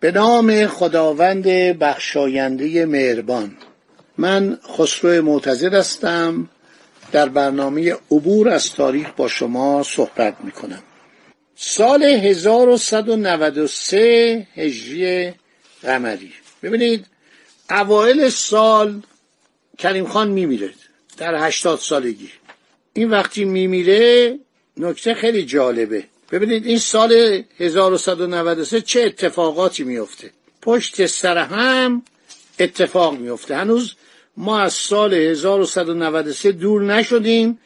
به نام خداوند بخشاینده مهربان. من خسرو معتزد هستم. در برنامه عبور از تاریخ با شما صحبت می کنم سال 1193 هجری قمری. ببینید اوایل سال کریم خان میمیره در هشتاد سالگی. این وقتی میمیره نکته خیلی جالبه. ببینید این سال 1193 چه اتفاقاتی میفته. پشت سر هم اتفاق میفته. هنوز ما از سال 1193 دور نشدیم.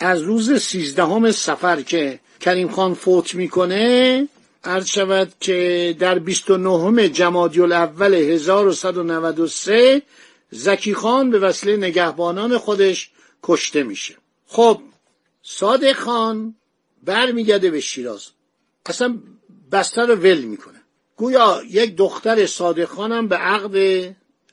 از روز سیزدهم سفر که کریم خان فوت می‌کنه عرض شود که در 29 جمادی الاول 1193 زکی خان به وسیله نگهبانان خودش کشته میشه. خب صادق خان برمیگرده به شیراز. اصلا بستر رو ول می‌کنه. گویا یک دختر صادق خانم به عقد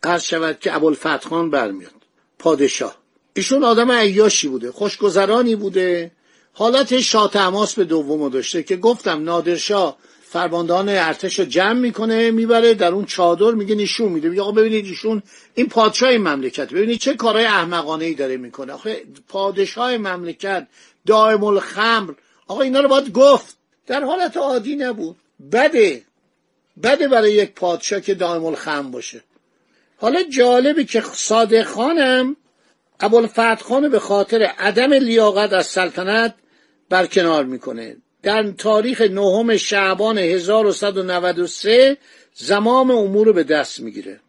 عرض شود که ابوالفتح خان برمیاد. پادشاه. ایشون آدم عیاشی بوده خوشگذرانی بوده. حالت شاه تماس به دومو داشته که گفتم نادرشاه فرماندهان ارتش رو جمع می‌کنه می‌بره در اون چادر میگه نشون میده. میگه آقا ببینید ایشون این پادشاه مملکت. ببینید چه کارهای احمقانه ای داره می‌کنه. آخه پادشاه مملکت دائم الخمر آقا اینا رو باید گفت. در حالت عادی نبود. بده. بده برای یک پادشاه که دائم الخمر باشه. حالا جالبه که صادق خانم ابوالفتح خان به خاطر عدم لیاقت از سلطنت برکنار می‌کنه. در تاریخ نهم شعبان 1193 زمام امور رو به دست می‌گیره.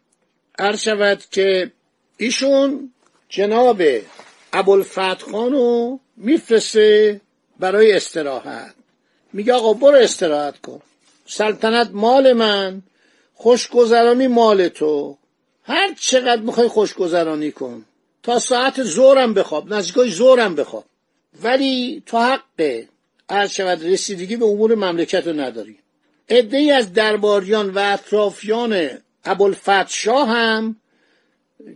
عرض شود که ایشون جناب ابوالفتح خان رو برای استراحت. میگه آقا برو استراحت کن. سلطنت مال من خوشگذرانی مال تو. هر چقدر می‌خوای خوشگذرانی کن. تا ساعت زورم بخواب نزدیکای زورم بخواب. ولی تو حق عرض شود رسیدگی به امور مملکت رو نداری. عده از درباریان و اطرافیان ابوالفتح شاه هم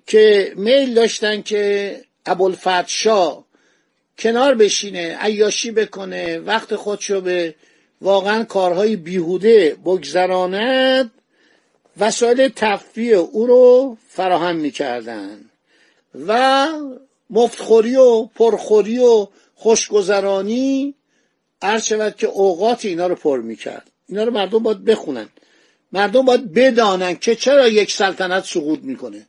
که میل داشتن که ابوالفتح شاه کنار بشینه عیاشی بکنه وقت خودشو به واقعا کارهای بیهوده بگذراند وسایل تفریح او رو فراهم می‌کردن. و مفتخوری و پرخوری و خوشگذرانی عرض شود که اوقات اینا رو پر می‌کرد. اینا رو مردم باید بخونن. مردم باید بدانن که چرا یک سلطنت سقوط می‌کنه.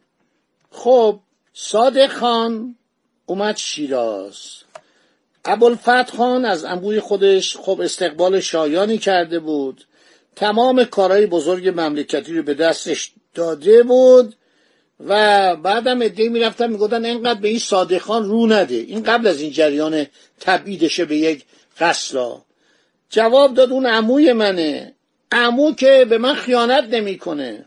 خب صادق خان اومد شیراز. ابوالفتح خان از انبوی خودش خب استقبال شایانی کرده بود. تمام کارهای بزرگ مملکتی رو به دستش داده بود و بعدم ادهی می‌رفتن می‌گفتن اینقدر به این صادق خان رو نده. این قبل از این جریان تبعیدشه به یک قصلا جواب داد اون عموی منه. عمو که به من خیانت نمی‌کنه.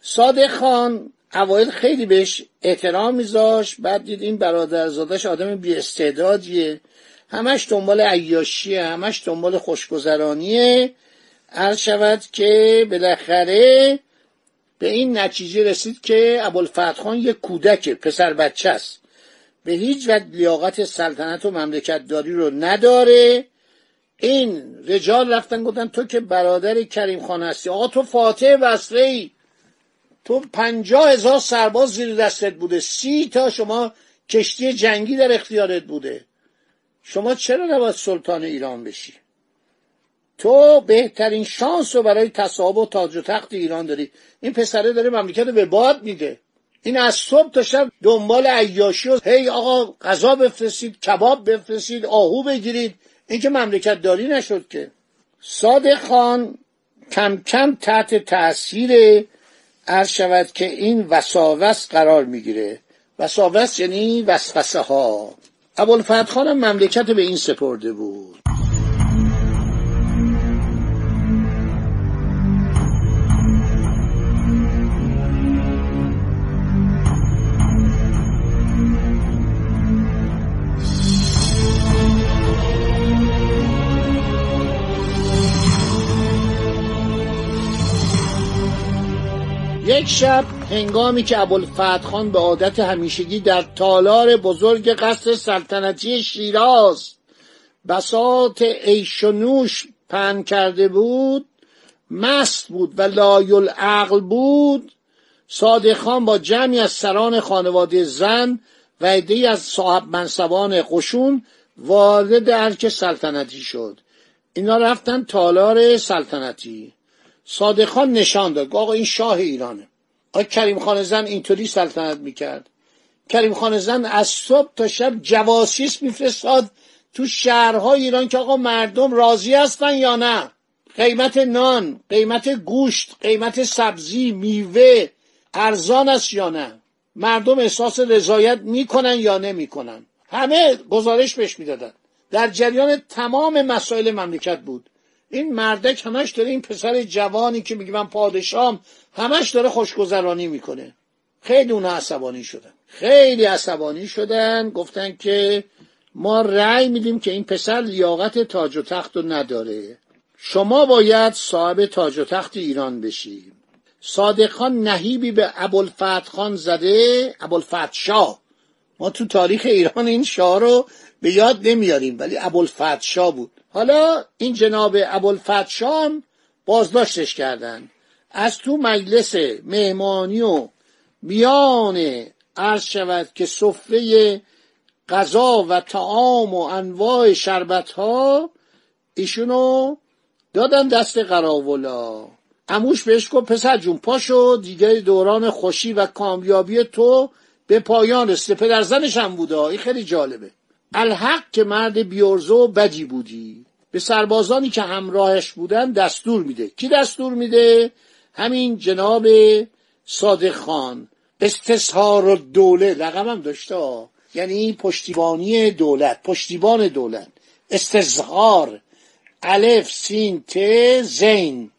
صادق خان اوایل خیلی بهش احترام میذاشت. بعد دید این برادرزادش آدم بی استعدادیه همش دنبال عیاشیه همش دنبال خوشگذرانیه. عرض شود که بالاخره به این نتیجه رسید که ابوالفتح خان یک کودک پسر بچه است. به هیچ وجه لیاقت سلطنت و مملکت داری رو نداره. این رجال رفتن گفتن تو که برادر کریم خان هستی. آقا تو فاتح بسره ای تو پنجاه هزار سرباز زیر دستت بوده. سی تا شما کشتی جنگی در اختیارت بوده. شما چرا نباید سلطان ایران بشی؟ تو بهترین شانس رو برای تصاحب و تاج و تخت ایران داری. این پسره داره مملکت رو به باد میده. این از صبح تا شب دنبال عیاشی و هی آقا غذا بفرستید کباب بفرستید آهو بگیرید. این که مملکت داری نشد که. صادق خان کم کم تحت تاثیر عرض شود که این وساوس قرار می‌گیره. وساوس یعنی وسوسه ها ابوالفتح خان مملکت به این سپرده بود. یک شب هنگامی که ابوالفتح خان به عادت همیشگی در تالار بزرگ قصر سلطنتی شیراز بساط عیش و نوش پهن کرده بود مست بود و لایل عقل بود. صادق خان با جمعی از سران خانواده زن و عدهای از صاحب منصبان قشون وارد ارک سلطنتی شد. اینا رفتن تالار سلطنتی. صادق خان نشان داد آقا این شاه ایرانه. آقا کریم خان زن اینطوری سلطنت می‌کرد. کریم خان زن از صبح تا شب جواسیس میفرستاد تو شهرهای ایران که آقا مردم راضی هستن یا نه. قیمت نان قیمت گوشت قیمت سبزی میوه ارزان است یا نه. مردم احساس رضایت می‌کنن یا نمی‌کنن. همه گزارش بهش می‌دادن. در جریان تمام مسائل مملکت بود. این مردک همش داره این پسر جوانی که میگه من پادشاهم همش داره خوشگذرانی می‌کنه. خیلی اونها عصبانی شدن. خیلی عصبانی شدن گفتن که ما رأی میدیم که این پسر لیاقت تاج و تخت رو نداره. شما باید صاحب تاج و تخت ایران بشی. صادق خان نهیبی به ابوالفتح خان زده ابوالفتح شاه. ما تو تاریخ ایران این شاه رو به یاد نمیاریم ولی ابوالفتح شاه بود. حالا این جناب ابوالفتح شاه بازداشتش کردن. از تو مجلس مهمانی و میان عرض شود که سفره غذا و تعام و انواع شربت ها ایشونو دادن دست قراولا. اموش بهش گفت پسر جون پاشو دیگه دوران خوشی و کامیابی تو به پایان رسیده. پدر زنش هم بوده. این خیلی جالبه. الحق که مرد بیورزو و بدی بودی. به سربازانی که همراهش بودن دستور میده. کی دستور میده؟ همین جناب صادق خان. استثار دوله رقم هم داشته. یعنی پشتیبانی دولت پشتیبان دولت. استظهار. الف سین ت زین.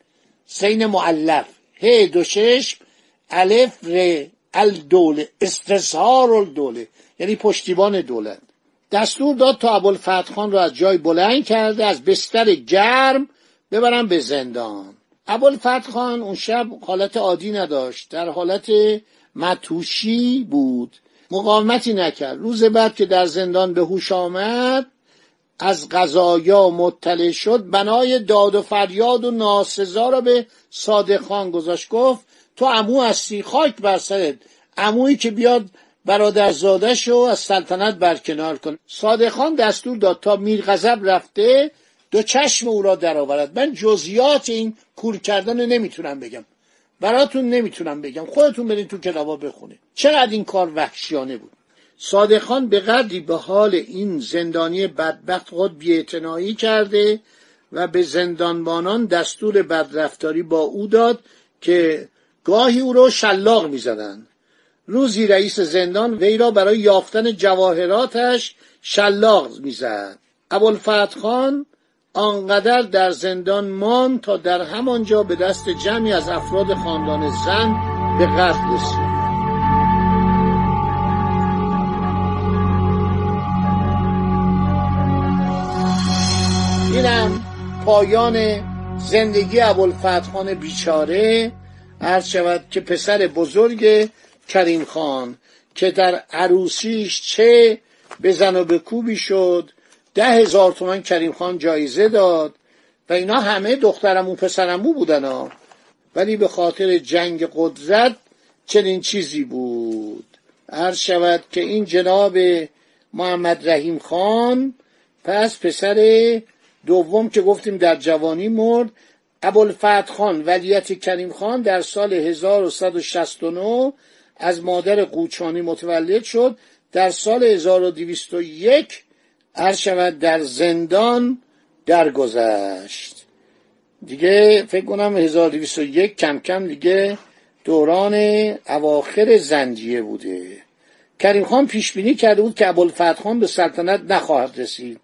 سین معلف ه دو شش. الف ر. الدوله استظهار الدوله یعنی پشتیبان دولت دستور داد تا ابوالفتح خان را از جای بلند کرده از بستر گرم ببرن به زندان. ابوالفتح خان اون شب حالت عادی نداشت در حالت متوشی بود. مقاومتی نکرد. روز بعد که در زندان به هوش آمد از قضایا مطلع شد. بنای داد و فریاد و ناسزا را به صادق خان گذاشت. گفت تو امو هستی خاک بر سرت. امویی که بیاد برادرزادش رو از سلطنت برکنار کن صادق خان دستور داد تا میر غضب رفته دو چشم او را درآورد. من جزئیات این کور کردن رو نمی‌تونم بگم. براتون نمی‌تونم بگم. خودتون برین تو کتابا بخونه چقدر این کار وحشیانه بود. صادق خان به قدری به حال این زندانی بدبخت خود بیاعتنایی کرده و به زندانبانان دستور بدرفتاری با او داد که گاهی او را شلاق می‌زدند. روزی رئیس زندان وی را برای یافتن جواهراتش شلاق می‌زد. ابوالفتح خان آنقدر در زندان ماند تا در همانجا به دست جمعی از افراد خاندان زن به قتل رسید. اینم پایان زندگی ابوالفتح خان بیچاره. عرض شود که پسر بزرگ کریم خان که در عروسیش چه بزن و به کوبی شد ده هزار تومن کریم خان جایزه داد و اینا همه دخترمو پسرمو بودن ها. ولی به خاطر جنگ قدرت چنین چیزی بود. عرض شود که این جناب محمد رحیم خان پس پسر دوم که گفتیم در جوانی مرد ابوالفتح خان ولیت کریم خان در سال 1169 از مادر قوچانی متولد شد. در سال 1201 عرض شود در زندان درگذشت. دیگه فکر کنم 1201 کم کم دیگه دوران اواخر زندیه بوده. کریم خان پیش بینی کرده بود که ابوالفتح خان به سلطنت نخواهد رسید.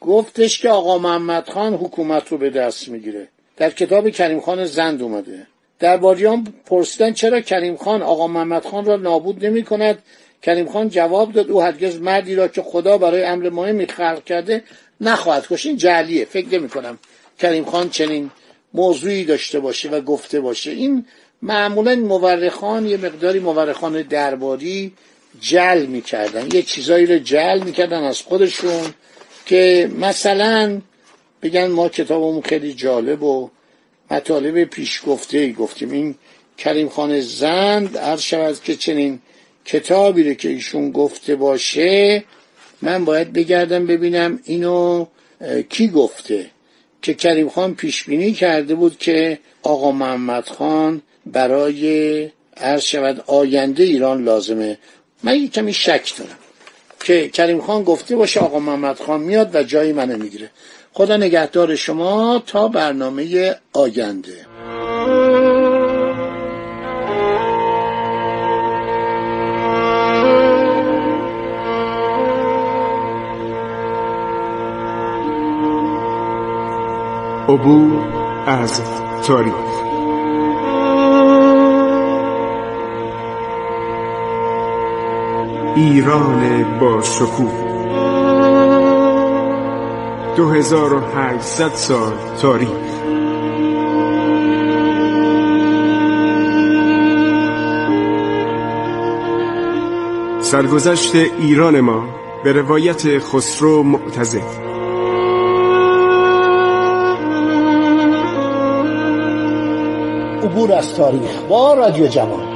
گفتش که آقا محمد خان حکومت رو به دست می‌گیره. در کتاب کریم خان زند اومده. درباریان پرسیدن چرا کریم خان آقا محمد خان را نابود نمی کند؟ کریم خان جواب داد او هرگز مردی را که خدا برای امر مهمی خلق کرده نخواهد کش این جعلیه فکر نمی کنم کریم خان چنین موضوعی داشته باشه و گفته باشه. این معمولا مورخان یه مقداری مورخان درباری جل می‌کردن. یه چیزایی رو جل می‌کردن از خودشون که مثلا بگن ما کتابمون خیلی جالب و مطالب پیش گفته گفتیم. این کریم خان زند عرض شود که چنین کتابی رو که ایشون گفته باشه من باید بگردم ببینم اینو کی گفته. که کریم خان پیش بینی کرده بود که آقا محمد خان برای عرض شود آینده ایران لازمه. من یه کمی شک دارم که کریم خان گفته باشه آقا محمد خان میاد و جای منو می‌گیره. خدا نگهدار شما تا برنامه آینده. عبور از تاریخ. ایران با شکوه. 2800 سال تاریخ. سرگذشت ایران ما به روایت خسرو معتزد. عبور از تاریخ با رادیو جوان.